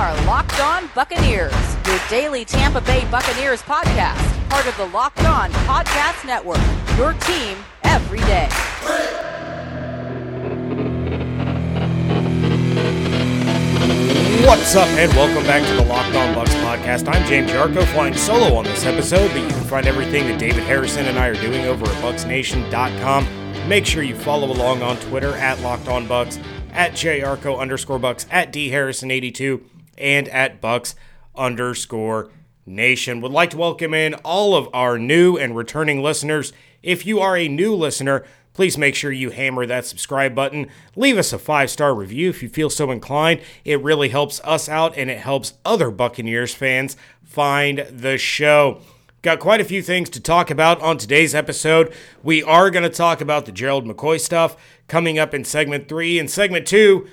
Are Locked On Buccaneers, your daily Tampa Bay Buccaneers podcast, part of the Locked On Podcast Network. Your team every day. What's up, and welcome back to the Locked On Bucs podcast. I'm James Yarcho, flying solo on this episode, but you can find everything that David Harrison and I are doing over at BucsNation.com. Make sure you follow along on Twitter at Locked On Bucs, at JYarcho underscore Bucs, at DHarrison82, and at Bucs underscore Nation. Would like to welcome in all of our new and returning listeners. If you are a new listener, please make sure you hammer that subscribe button. Leave us a five star review if you feel so inclined. It really helps us out and it helps other Buccaneers fans find the show. Got quite a few things to talk about on today's episode. We are going to talk about the Gerald McCoy stuff coming up in segment three. In segment two,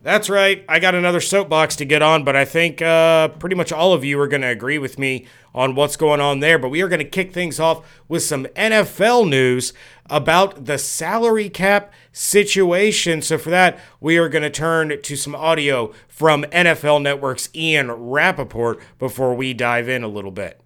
that's right. I got another soapbox to get on, but I think uh, pretty much all of you are going to agree with me on what's going on there. But we are going to kick things off with some NFL news about the salary cap situation. So, for that, we are going to turn to some audio from NFL Network's Ian Rapoport before we dive in a little bit.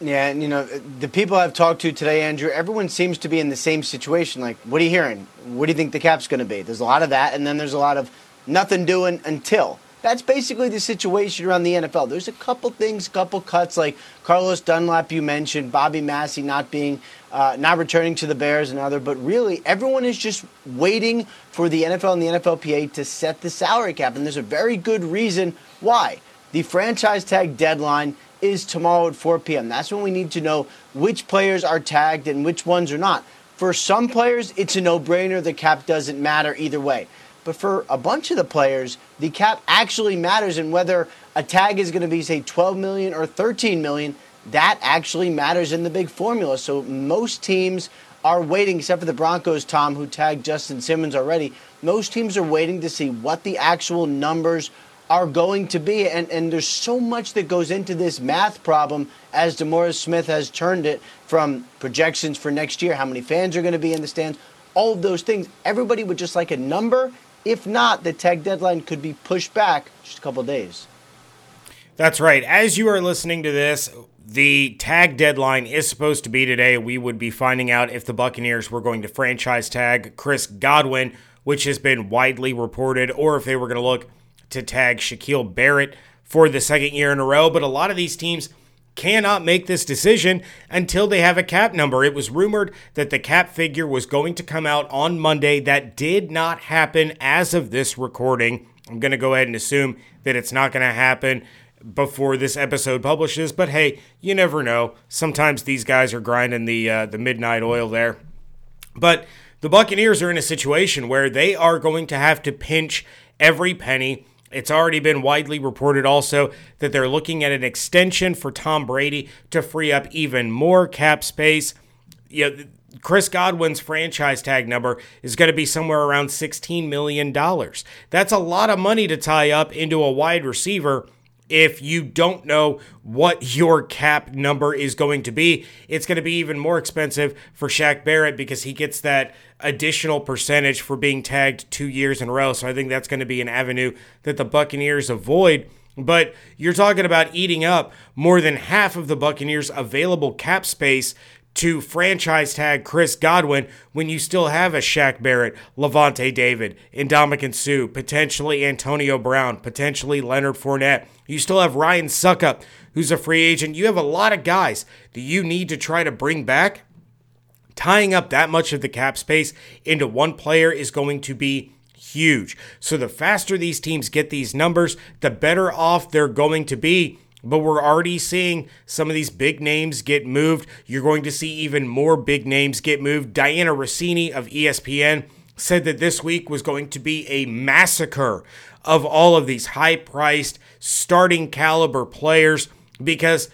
Yeah, and you know, the people I've talked to today, Andrew, everyone seems to be in the same situation. Like, what are you hearing? What do you think the cap's going to be? There's a lot of that, and then there's a lot of nothing doing until. That's basically the situation around the NFL. There's a couple things, a couple cuts, like Carlos Dunlap, you mentioned, Bobby Massie not being, uh, not returning to the Bears and other, but really everyone is just waiting for the NFL and the NFLPA to set the salary cap, and there's a very good reason why. The franchise tag deadline is tomorrow at 4 p.m. That's when we need to know which players are tagged and which ones are not. For some players, it's a no brainer. The cap doesn't matter either way. But for a bunch of the players, the cap actually matters, and whether a tag is going to be, say, 12 million or 13 million, that actually matters in the big formula. So most teams are waiting, except for the Broncos, Tom, who tagged Justin Simmons already. Most teams are waiting to see what the actual numbers are going to be. And, and there's so much that goes into this math problem as DeMaurice Smith has turned it from projections for next year, how many fans are going to be in the stands, all of those things. Everybody would just like a number. If not, the tag deadline could be pushed back just a couple days. That's right. As you are listening to this, the tag deadline is supposed to be today. We would be finding out if the Buccaneers were going to franchise tag Chris Godwin, which has been widely reported, or if they were going to look to tag Shaquille Barrett for the second year in a row, but a lot of these teams cannot make this decision until they have a cap number. It was rumored that the cap figure was going to come out on Monday. That did not happen as of this recording. I'm going to go ahead and assume that it's not going to happen before this episode publishes, but hey, you never know. Sometimes these guys are grinding the uh, the midnight oil there. But the Buccaneers are in a situation where they are going to have to pinch every penny it's already been widely reported also that they're looking at an extension for Tom Brady to free up even more cap space. You know, Chris Godwin's franchise tag number is going to be somewhere around $16 million. That's a lot of money to tie up into a wide receiver if you don't know what your cap number is going to be. It's going to be even more expensive for Shaq Barrett because he gets that additional percentage for being tagged two years in a row. So I think that's going to be an avenue that the Buccaneers avoid. But you're talking about eating up more than half of the Buccaneers' available cap space to franchise tag Chris Godwin when you still have a Shaq Barrett, Lavonte David, Ndamukong Suh, potentially Antonio Brown, potentially Leonard Fournette. You still have Ryan Succop, who's a free agent. You have a lot of guys that you need to try to bring back. Tying up that much of the cap space into one player is going to be huge. So the faster these teams get these numbers, the better off they're going to be but we're already seeing some of these big names get moved. You're going to see even more big names get moved. Dianna Russini of ESPN said that this week was going to be a massacre of all of these high priced starting caliber players because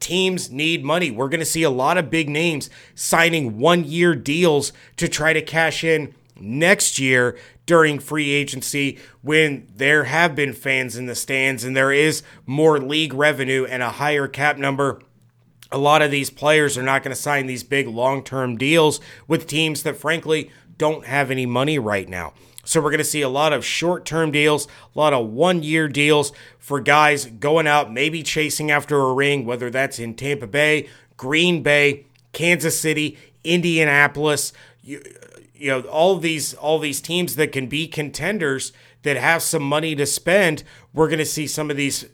teams need money. We're going to see a lot of big names signing one year deals to try to cash in next year during free agency when there have been fans in the stands and there is more league revenue and a higher cap number. A lot of these players are not going to sign these big long term deals with teams that, frankly, don't have any money right now. So we're going to see a lot of short term deals, a lot of one year deals for guys going out, maybe chasing after a ring, whether that's in Tampa Bay, Green Bay, Kansas City, Indianapolis. You, know all these all these teams that can be contenders that have some money to spend we're going to see some of these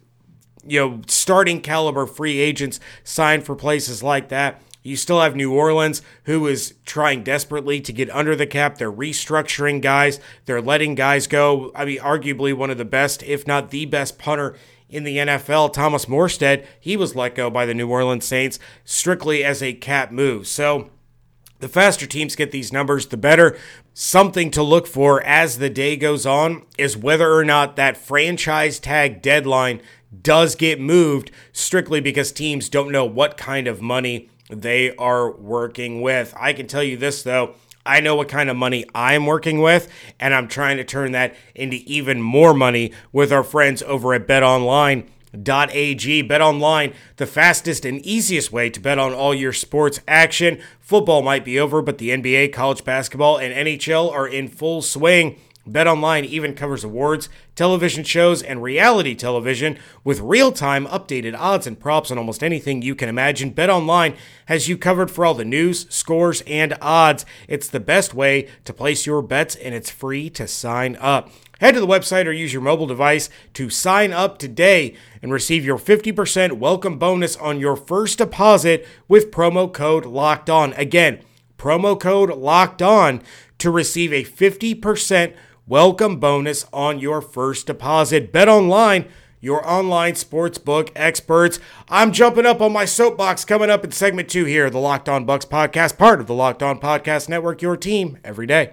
you know starting caliber free agents sign for places like that you still have New Orleans, who is trying desperately to get under the cap. They're restructuring guys. They're letting guys go. I mean, arguably one of the best, if not the best punter in the NFL, Thomas Morstead, he was let go by the New Orleans Saints strictly as a cap move. So the faster teams get these numbers, the better. Something to look for as the day goes on is whether or not that franchise tag deadline does get moved strictly because teams don't know what kind of money they are working with. I can tell you this though. I know what kind of money I'm working with, and I'm trying to turn that into even more money with our friends over at Bet Online BetOnline.ag. BetOnline, the fastest and easiest way to bet on all your sports action. Football might be over, but the NBA, college basketball, and NHL are in full swing. BetOnline even covers awards, television shows, and reality television with real-time updated odds and props on almost anything you can imagine. BetOnline has you covered for all the news, scores, and odds. It's the best way to place your bets and it's free to sign up. Head to the website or use your mobile device to sign up today and receive your 50% welcome bonus on your first deposit with promo code LOCKED ON. Again, promo code LOCKED ON to receive a 50% welcome bonus on your first deposit. Bet online, your online sportsbook experts. I'm jumping up on my soapbox coming up in segment two here, the Locked On Bucs podcast, part of the Locked On Podcast Network, your team every day.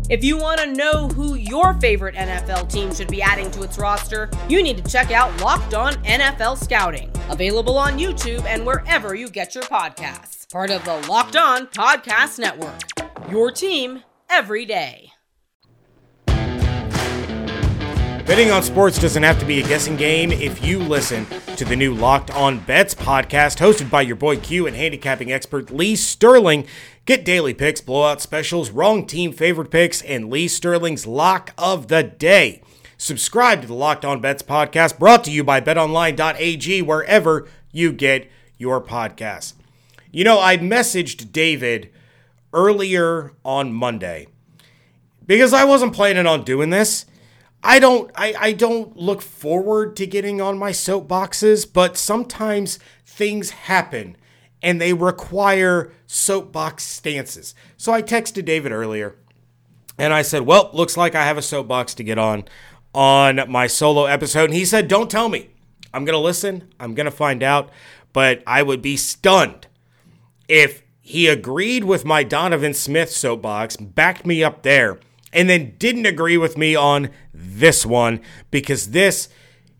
If you want to know who your favorite NFL team should be adding to its roster, you need to check out Locked On NFL Scouting, available on YouTube and wherever you get your podcasts. Part of the Locked On Podcast Network. Your team every day. Betting on sports doesn't have to be a guessing game if you listen to the new Locked On Bets podcast hosted by your boy Q and handicapping expert Lee Sterling. Get daily picks, blowout specials, wrong team favorite picks, and Lee Sterling's lock of the day. Subscribe to the Locked On Bets podcast brought to you by betonline.ag wherever you get your podcasts. You know, I messaged David earlier on Monday because I wasn't planning on doing this. I don't I, I don't look forward to getting on my soapboxes, but sometimes things happen and they require soapbox stances. So I texted David earlier and I said, Well, looks like I have a soapbox to get on on my solo episode. And he said, Don't tell me. I'm going to listen. I'm going to find out. But I would be stunned if he agreed with my Donovan Smith soapbox, backed me up there, and then didn't agree with me on this one because this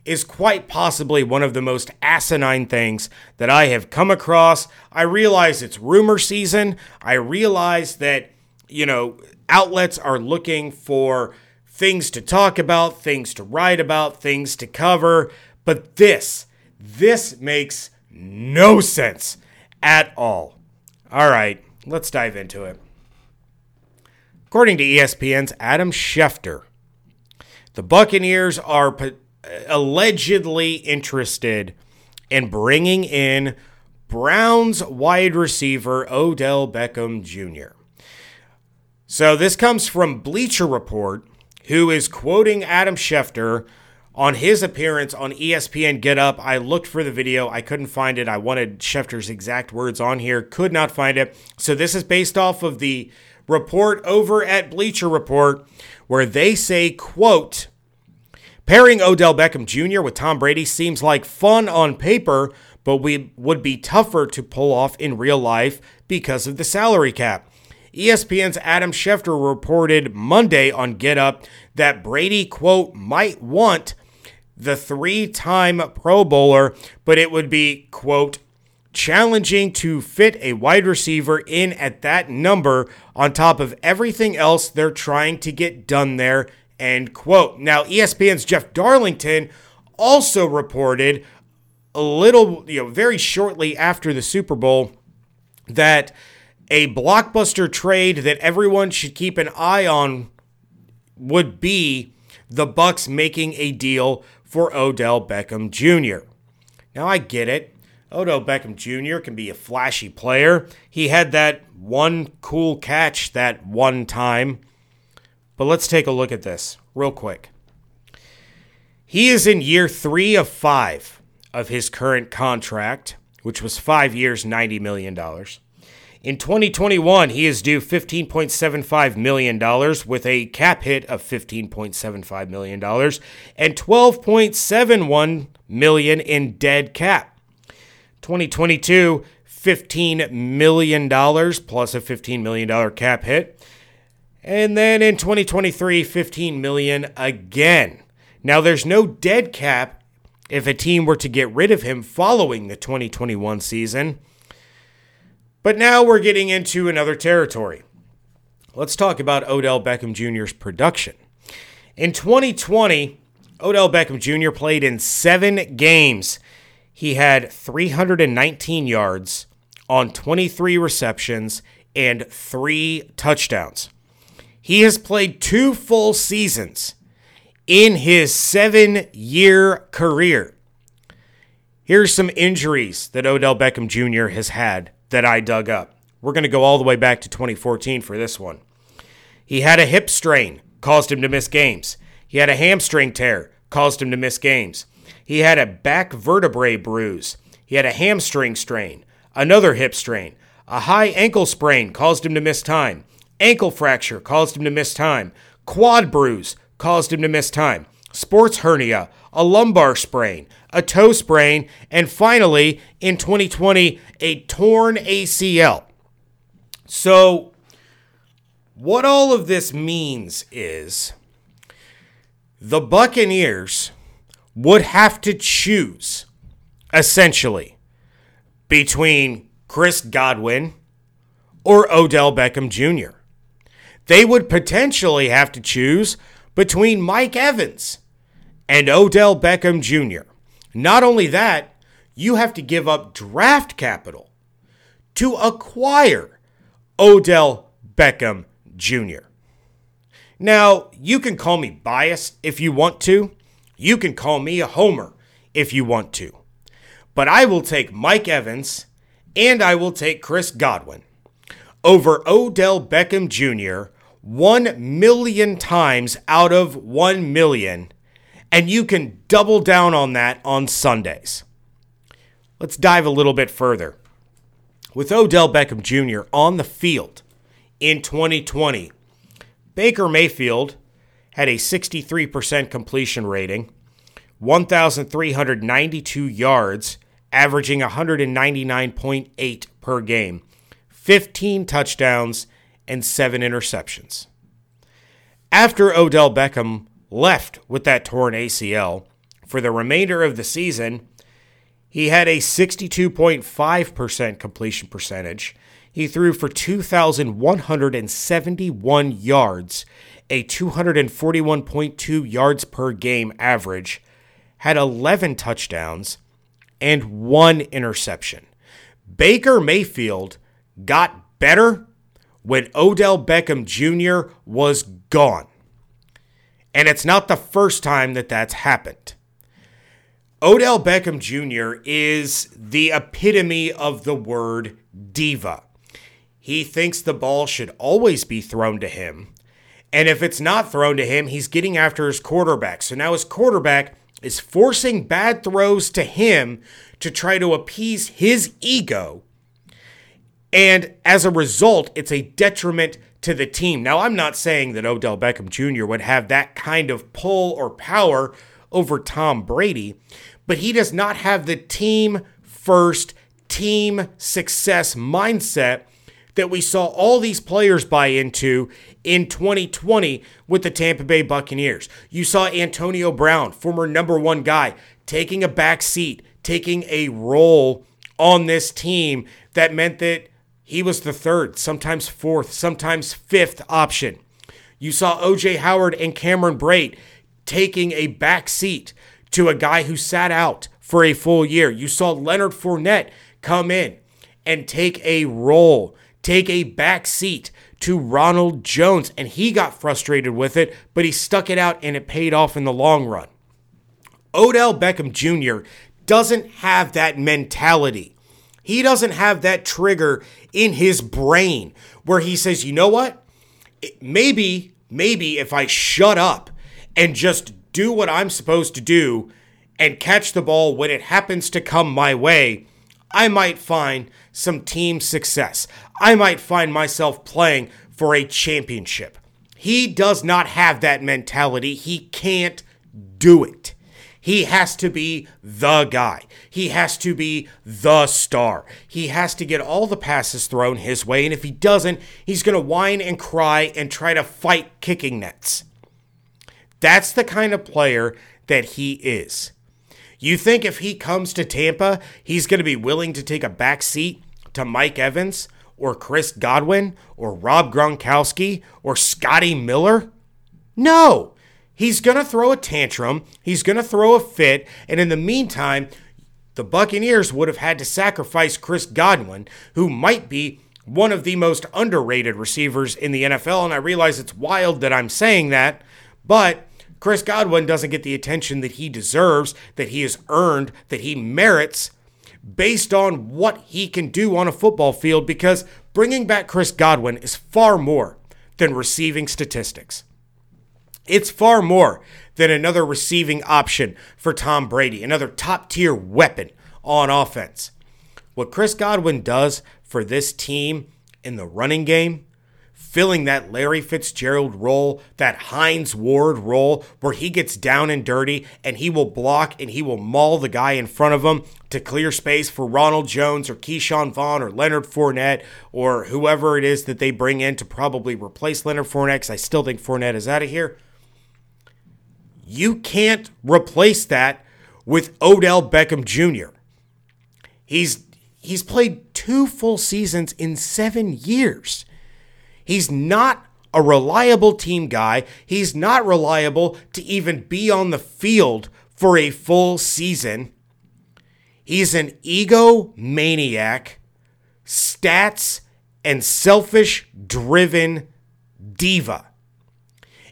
is quite possibly one of the most asinine things that I have come across. I realize it's rumor season. I realize that, you know, outlets are looking for things to talk about, things to write about, things to cover. But this, this makes no sense at all. All right, let's dive into it. According to ESPN's Adam Schefter, the Buccaneers are allegedly interested in bringing in Browns wide receiver Odell Beckham Jr. So this comes from Bleacher Report, who is quoting Adam Schefter on his appearance on ESPN Get Up. I looked for the video, I couldn't find it. I wanted Schefter's exact words on here, could not find it. So this is based off of the report over at Bleacher Report where they say, quote, Pairing Odell Beckham Jr. with Tom Brady seems like fun on paper, but we would be tougher to pull off in real life because of the salary cap. ESPN's Adam Schefter reported Monday on Get Up that Brady, quote, might want the three time Pro Bowler, but it would be, quote, challenging to fit a wide receiver in at that number on top of everything else they're trying to get done there, end quote. Now, ESPN's Jeff Darlington also reported a little, you know, very shortly after the Super Bowl that a blockbuster trade that everyone should keep an eye on would be the Bucs making a deal for Odell Beckham Jr. Now I get it. Odell Beckham Jr. can be a flashy player. He had that one cool catch that one time. But let's take a look at this real quick. He is in year three of five of his current contract, which was five years, $90 million. In 2021, he is due $15.75 million with a cap hit of $15.75 million and $12.71 million in dead cap. 2022, $15 million plus a $15 million cap hit. And then in 2023, 15 million again. Now there's no dead cap if a team were to get rid of him following the 2021 season. But now we're getting into another territory. Let's talk about Odell Beckham Jr.'s production. In 2020, Odell Beckham Jr. played in seven games. He had 319 yards on 23 receptions and three touchdowns. He has played two full seasons in his seven year career. Here's some injuries that Odell Beckham Jr. has had that I dug up. We're going to go all the way back to 2014 for this one. He had a hip strain, caused him to miss games. He had a hamstring tear, caused him to miss games. He had a back vertebrae bruise. He had a hamstring strain, another hip strain, a high ankle sprain caused him to miss time. Ankle fracture caused him to miss time. Quad bruise caused him to miss time. Sports hernia, a lumbar sprain, a toe sprain, and finally, in 2020, a torn ACL. So, what all of this means is the Buccaneers would have to choose, essentially, between Chris Godwin or Odell Beckham Jr. They would potentially have to choose between Mike Evans and Odell Beckham Jr. Not only that, you have to give up draft capital to acquire Odell Beckham Jr. Now, you can call me biased if you want to. You can call me a homer if you want to. But I will take Mike Evans and I will take Chris Godwin over Odell Beckham Jr. 1 million times out of 1 million. And you can double down on that on Sundays. Let's dive a little bit further. With Odell Beckham Jr. on the field in 2020, Baker Mayfield had a 63% completion rating, 1,392 yards, averaging 199.8 per game, 15 touchdowns, and 7 interceptions. After Odell Beckham left with that torn ACL, for the remainder of the season, he had a 62.5% completion percentage. He threw for 2,171 yards, a 241.2 yards per game average, had 11 touchdowns, and one interception. Baker Mayfield got better when Odell Beckham Jr. was gone. And it's not the first time that that's happened. Odell Beckham Jr. is the epitome of the word diva. He thinks the ball should always be thrown to him. And if it's not thrown to him, he's getting after his quarterback. So now his quarterback is forcing bad throws to him to try to appease his ego. And as a result, it's a detriment to the team. Now, I'm not saying that Odell Beckham Jr. would have that kind of pull or power over Tom Brady, but he does not have the team first, team success mindset that we saw all these players buy into in 2020 with the Tampa Bay Buccaneers. You saw Antonio Brown, former number one guy, taking a back seat, taking a role on this team that meant that he was the third, sometimes fourth, sometimes fifth option. You saw OJ Howard and Cameron Brate taking a back seat to a guy who sat out for a full year. You saw Leonard Fournette come in and take a role, take a back seat to Ronald Jones, and he got frustrated with it, but he stuck it out and it paid off in the long run. Odell Beckham Jr. doesn't have that mentality. He doesn't have that trigger in his brain where he says, you know what? Maybe, maybe if I shut up and just do what I'm supposed to do and catch the ball when it happens to come my way, I might find some team success. I might find myself playing for a championship. He does not have that mentality. He can't do it. He has to be the guy. He has to be the star. He has to get all the passes thrown his way. And if he doesn't, he's going to whine and cry and try to fight kicking nets. That's the kind of player that he is. You think if he comes to Tampa, he's going to be willing to take a back seat to Mike Evans or Chris Godwin or Rob Gronkowski or Scotty Miller? No. He's going to throw a tantrum. He's going to throw a fit. And in the meantime, the Buccaneers would have had to sacrifice Chris Godwin, who might be one of the most underrated receivers in the NFL. And I realize it's wild that I'm saying that, but Chris Godwin doesn't get the attention that he deserves, that he has earned, that he merits based on what he can do on a football field because bringing back Chris Godwin is far more than receiving statistics. It's far more than another receiving option for Tom Brady, another top tier weapon on offense. What Chris Godwin does for this team in the running game filling that Larry Fitzgerald role, that Hines Ward role, where he gets down and dirty and he will block and he will maul the guy in front of him to clear space for Ronald Jones or Ke'Shawn Vaughn or Leonard Fournette or whoever it is that they bring in to probably replace Leonard Fournette, I still think Fournette is out of here. You can't replace that with Odell Beckham Jr. He's he's played two full seasons in seven years. He's not a reliable team guy. He's not reliable to even be on the field for a full season. He's an egomaniac, stats and selfish driven diva.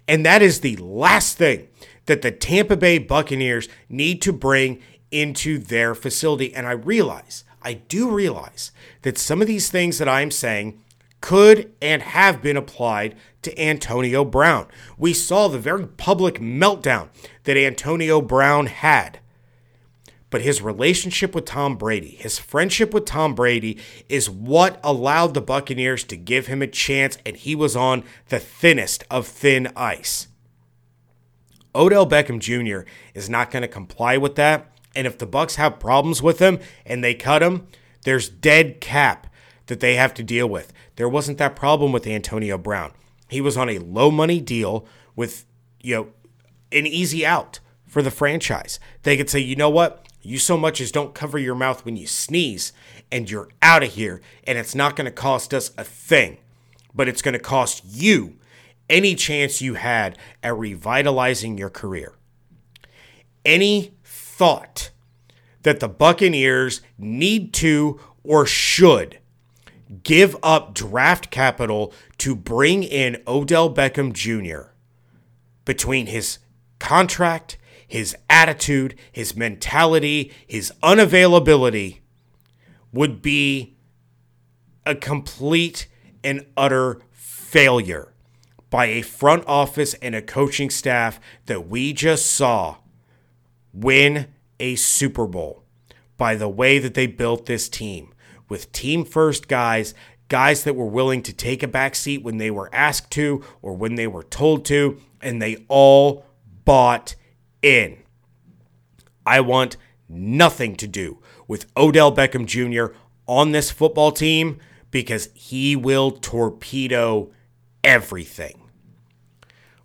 And that is the last thing that the Tampa Bay Buccaneers need to bring into their facility. And I realize, I do realize that some of these things that I'm saying could and have been applied to Antonio Brown. We saw the very public meltdown that Antonio Brown had. But his relationship with Tom Brady, his friendship with Tom Brady, is what allowed the Buccaneers to give him a chance, and he was on the thinnest of thin ice. Odell Beckham Jr. is not going to comply with that. And if the Bucs have problems with him and they cut him, there's dead cap that they have to deal with. There wasn't that problem with Antonio Brown. He was on a low money deal with, you know, an easy out for the franchise. They could say, you know what? You so much as don't cover your mouth when you sneeze and you're out of here. And it's not going to cost us a thing, but it's going to cost you any chance you had at revitalizing your career. Any thought that the Buccaneers need to or should give up draft capital to bring in Odell Beckham Jr. between his contract, his attitude, his mentality, his unavailability would be a complete and utter failure by a front office and a coaching staff that we just saw win a Super Bowl by the way that they built this team with team first guys, guys that were willing to take a back seat when they were asked to or when they were told to, and they all bought in. I want nothing to do with Odell Beckham Jr. on this football team because he will torpedo everything.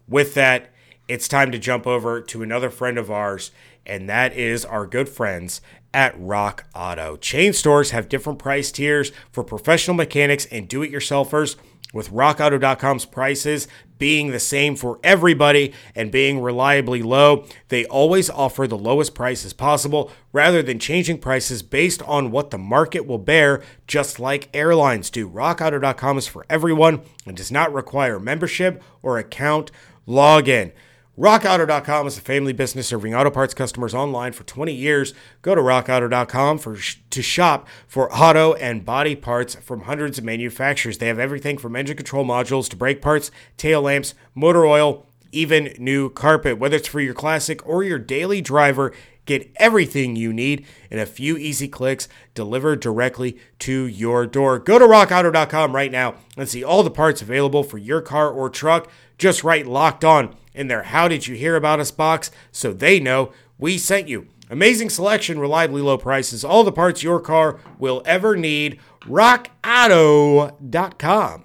With that, it's time to jump over to another friend of ours, and that is our good friends at Rock Auto. Chain stores have different price tiers for professional mechanics and do it yourselfers with rockauto.com's prices being the same for everybody and being reliably low, they always offer the lowest prices possible rather than changing prices based on what the market will bear, just like airlines do. Rockauto.com is for everyone and does not require membership or account login. RockAuto.com is a family business serving auto parts customers online for 20 years. Go to RockAuto.com for to shop for auto and body parts from hundreds of manufacturers. They have everything from engine control modules to brake parts, tail lamps, motor oil, even new carpet. Whether it's for your classic or your daily driver, get everything you need in a few easy clicks delivered directly to your door. Go to RockAuto.com right now and see all the parts available for your car or truck. Just write locked on in their How Did You Hear About Us box so they know we sent you. Amazing selection, reliably low prices, all the parts your car will ever need. RockAuto.com.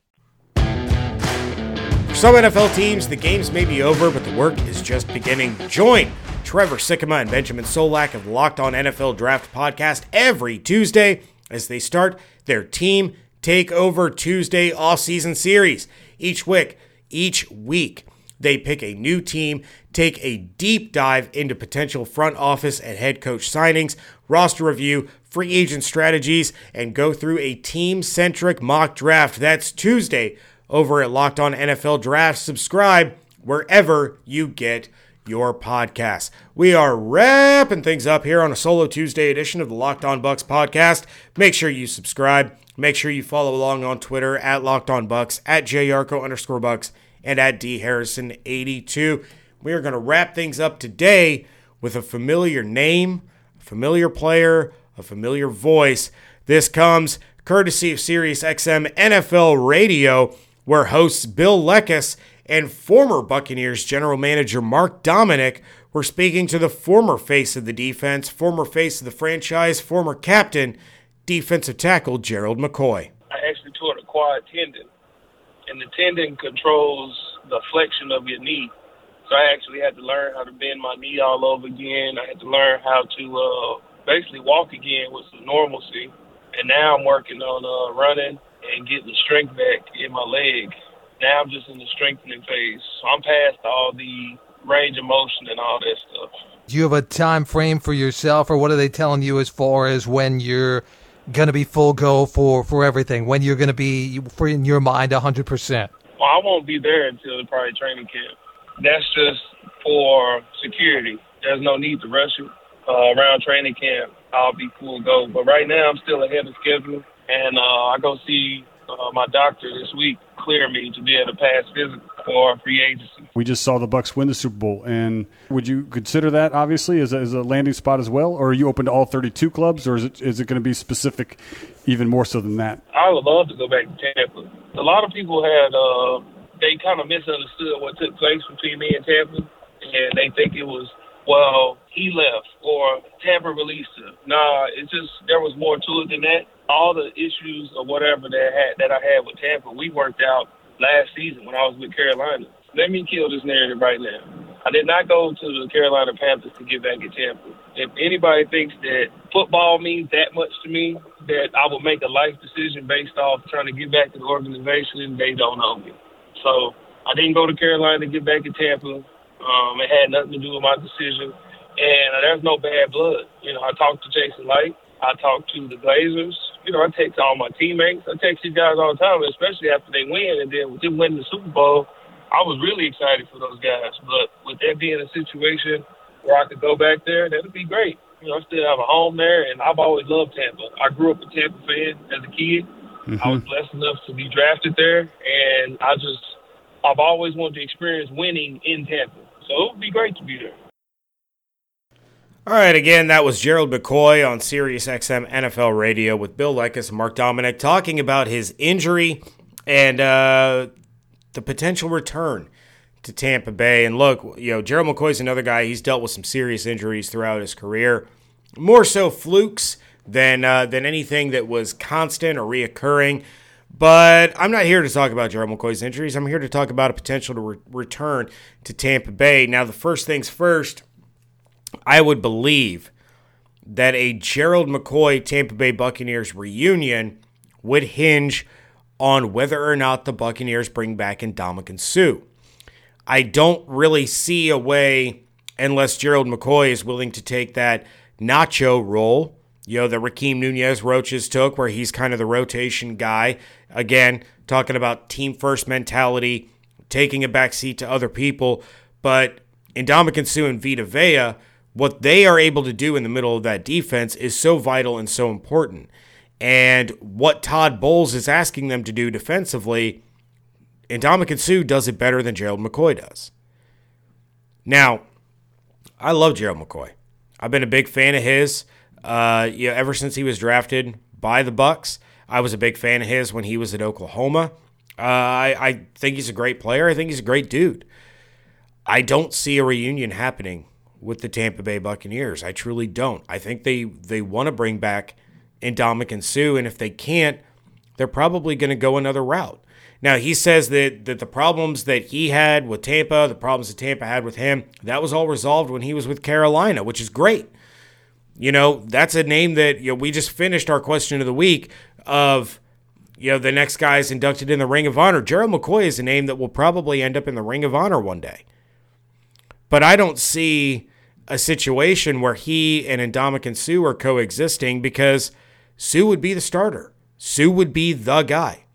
Some NFL teams, the games may be over, but the work is just beginning. Join Trevor Sikkema and Benjamin Solak of Locked On NFL Draft podcast every Tuesday as they start their Team Takeover Tuesday off-season series. Each week, each week, they pick a new team, take a deep dive into potential front office and head coach signings, roster review, free agent strategies, and go through a team centric mock draft. That's Tuesday over at Locked On NFL Draft. Subscribe wherever you get your podcasts. We are wrapping things up here on a solo Tuesday edition of the Locked On Bucs podcast. Make sure you subscribe. Make sure you follow along on Twitter at Locked On Bucs, at JYarcho underscore Bucs, and at D Harrison 82. We are going to wrap things up today with a familiar name, a familiar player, a familiar voice. This comes courtesy of Sirius XM NFL Radio where hosts Bill Lekas and former Buccaneers general manager Mark Dominik were speaking to the former face of the defense, former face of the franchise, former captain, defensive tackle Gerald McCoy. I actually tore the quad tendon, and the tendon controls the flexion of your knee. So I actually had to learn how to bend my knee all over again. I had to learn how to uh, basically walk again with some normalcy. And now I'm working on uh, running and getting the strength back in my leg. Now I'm just in the strengthening phase. So I'm past all the range of motion and all that stuff. Do you have a time frame for yourself, or what are they telling you as far as when you're going to be full go for, for everything? When you're going to be, for in your mind, 100%? Well, I won't be there until probably training camp. That's just for security. There's no need to rush it. Uh, around training camp, I'll be full go. But right now, I'm still ahead of schedule and uh, I go see uh, my doctor this week clear me to be able to pass physical for free agency. We just saw the Bucs win the Super Bowl, and would you consider that obviously as a, as a landing spot as well, or are you open to all 32 clubs, or is it is it going to be specific, even more so than that? I would love to go back to Tampa. A lot of people had uh, they kind of misunderstood what took place between me and Tampa, and they think it was well he left or Tampa released him. Nah, it's just there was more to it than that all the issues or whatever that I had that I had with Tampa, we worked out last season when I was with Carolina. Let me kill this narrative right now. I did not go to the Carolina Panthers to get back at Tampa. If anybody thinks that football means that much to me, that I will make a life decision based off trying to get back to the organization, they don't know me. So I didn't go to Carolina to get back at Tampa. Um, it had nothing to do with my decision. and there's no bad blood. You know, I talked to Jason Licht. I talked to the Glazers. You know, I text all my teammates. I text these guys all the time, especially after they win. And then with them winning the Super Bowl, I was really excited for those guys. But with that being a situation where I could go back there, that'd be great. You know, I still have a home there, and I've always loved Tampa. I grew up a Tampa fan as a kid. Mm-hmm. I was blessed enough to be drafted there, and I just, I've always wanted to experience winning in Tampa. So it would be great to be there. All right, again, that was Gerald McCoy on Sirius XM NFL Radio with Bill Lekas and Mark Dominik talking about his injury and uh, the potential return to Tampa Bay. And look, you know, Gerald McCoy's another guy. He's dealt with some serious injuries throughout his career, more so flukes than uh, than anything that was constant or reoccurring. But I'm not here to talk about Gerald McCoy's injuries. I'm here to talk about a potential to re- return to Tampa Bay. Now, the first things first I would believe that a Gerald McCoy Tampa Bay Buccaneers reunion would hinge on whether or not the Buccaneers bring back Ndamukong Suh. I don't really see a way, unless Gerald McCoy is willing to take that nacho role, you know, that Rakeem Nunez Roches took, where he's kind of the rotation guy. Again, talking about team first mentality, taking a backseat to other people. But Ndamukong Suh and Vita Vea – what they are able to do in the middle of that defense is so vital and so important. And what Todd Bowles is asking them to do defensively, Ndamukong Suh does it better than Gerald McCoy does. Now, I love Gerald McCoy. I've been a big fan of his. Uh, you know, ever since he was drafted by the Bucs, I was a big fan of his when he was at Oklahoma. Uh, I, I think he's a great player. I think he's a great dude. I don't see a reunion happening with the Tampa Bay Buccaneers. I truly don't. I think they they want to bring back Ndamukong Suh, and if they can't, they're probably going to go another route. Now he says that that the problems that he had with Tampa, the problems that Tampa had with him, that was all resolved when he was with Carolina, which is great. You know, that's a name that you know we just finished our question of the week of you know the next guy is inducted in the Ring of Honor. Gerald McCoy is a name that will probably end up in the Ring of Honor one day. But I don't see a situation where he and Ndamukong Suh are coexisting because Suh would be the starter. Suh would be the guy.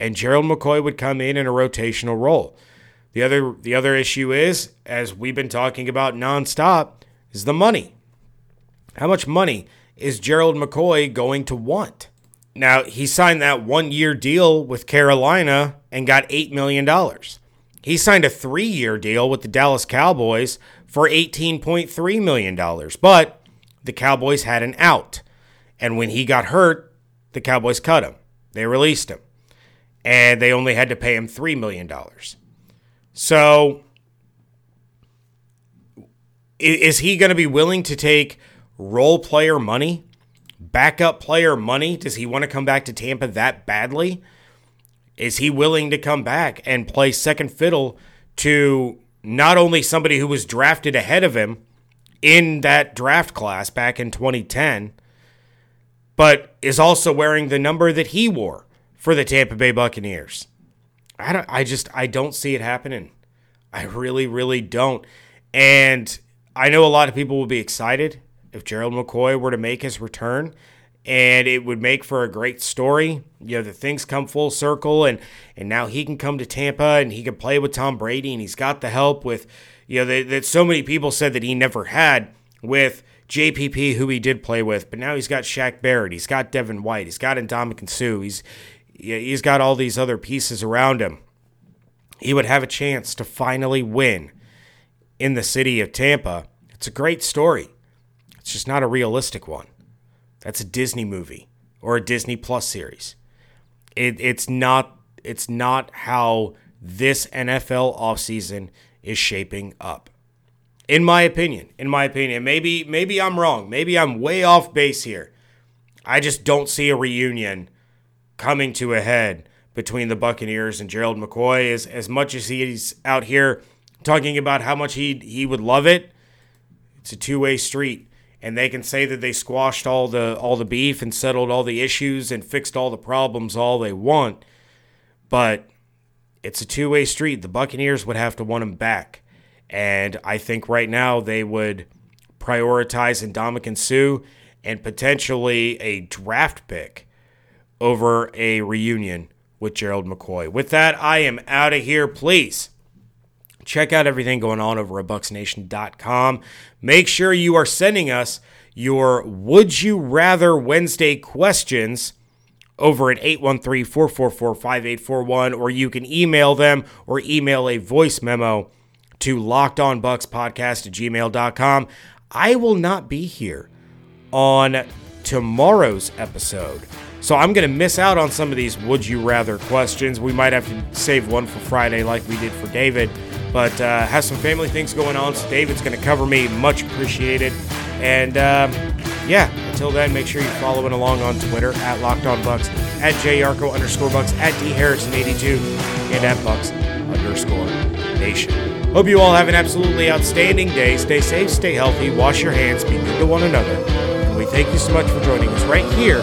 And Gerald McCoy would come in in a rotational role. The other the other issue is, as we've been talking about nonstop, is the money. How much money is Gerald McCoy going to want? Now, he signed that one year deal with Carolina and got $8 million. He signed a three year deal with the Dallas Cowboys for $18.3 million. But the Cowboys had an out. And when he got hurt, the Cowboys cut him. They released him. And they only had to pay him $3 million. So is he going to be willing to take role player money, backup player money? Does he want to come back to Tampa that badly? Is he willing to come back and play second fiddle to not only somebody who was drafted ahead of him in that draft class back in 2010, but is also wearing the number that he wore for the Tampa Bay Buccaneers. I don't I just I don't see it happening. I really really don't. And I know a lot of people will be excited if Gerald McCoy were to make his return and it would make for a great story. You know, the things come full circle, and and now he can come to Tampa and he can play with Tom Brady, and he's got the help with, you know, that so many people said that he never had with JPP, who he did play with, but now he's got Shaq Barrett, he's got Devin White, he's got Ndamukong Suh, he's he's got all these other pieces around him. He would have a chance to finally win in the city of Tampa. It's a great story. It's just not a realistic one. That's a Disney movie or a Disney Plus series. It, it's not it's not how this NFL offseason is shaping up. In my opinion, in my opinion, maybe maybe I'm wrong. Maybe I'm way off base here. I just don't see a reunion coming to a head between the Buccaneers and Gerald McCoy as as much as he's out here talking about how much he he would love it. It's a two-way street and they can say that they squashed all the all the beef and settled all the issues and fixed all the problems all they want but it's a two-way street the buccaneers would have to want him back and i think right now they would prioritize Ndamukong Suh and potentially a draft pick over a reunion with Gerald McCoy. With that, I am out of here. Please check out everything going on over at BucsNation.com. Make sure you are sending us your Would You Rather Wednesday questions over at 813 444 5841, or you can email them or email a voice memo to lockedonbucspodcast at gmail.com. I will not be here on tomorrow's episode. So I'm going to miss out on some of these would you rather questions. We might have to save one for Friday like we did for David, but uh, has some family things going on. So David's going to cover me. Much appreciated. And um, yeah, until then, make sure you're following along on Twitter at Locked On Bucs, at JYarcho underscore Bucs, at D Harrison82, and at Bucs underscore Nation. Hope you all have an absolutely outstanding day. Stay safe, stay healthy, wash your hands, be good to one another. And we thank you so much for joining us right here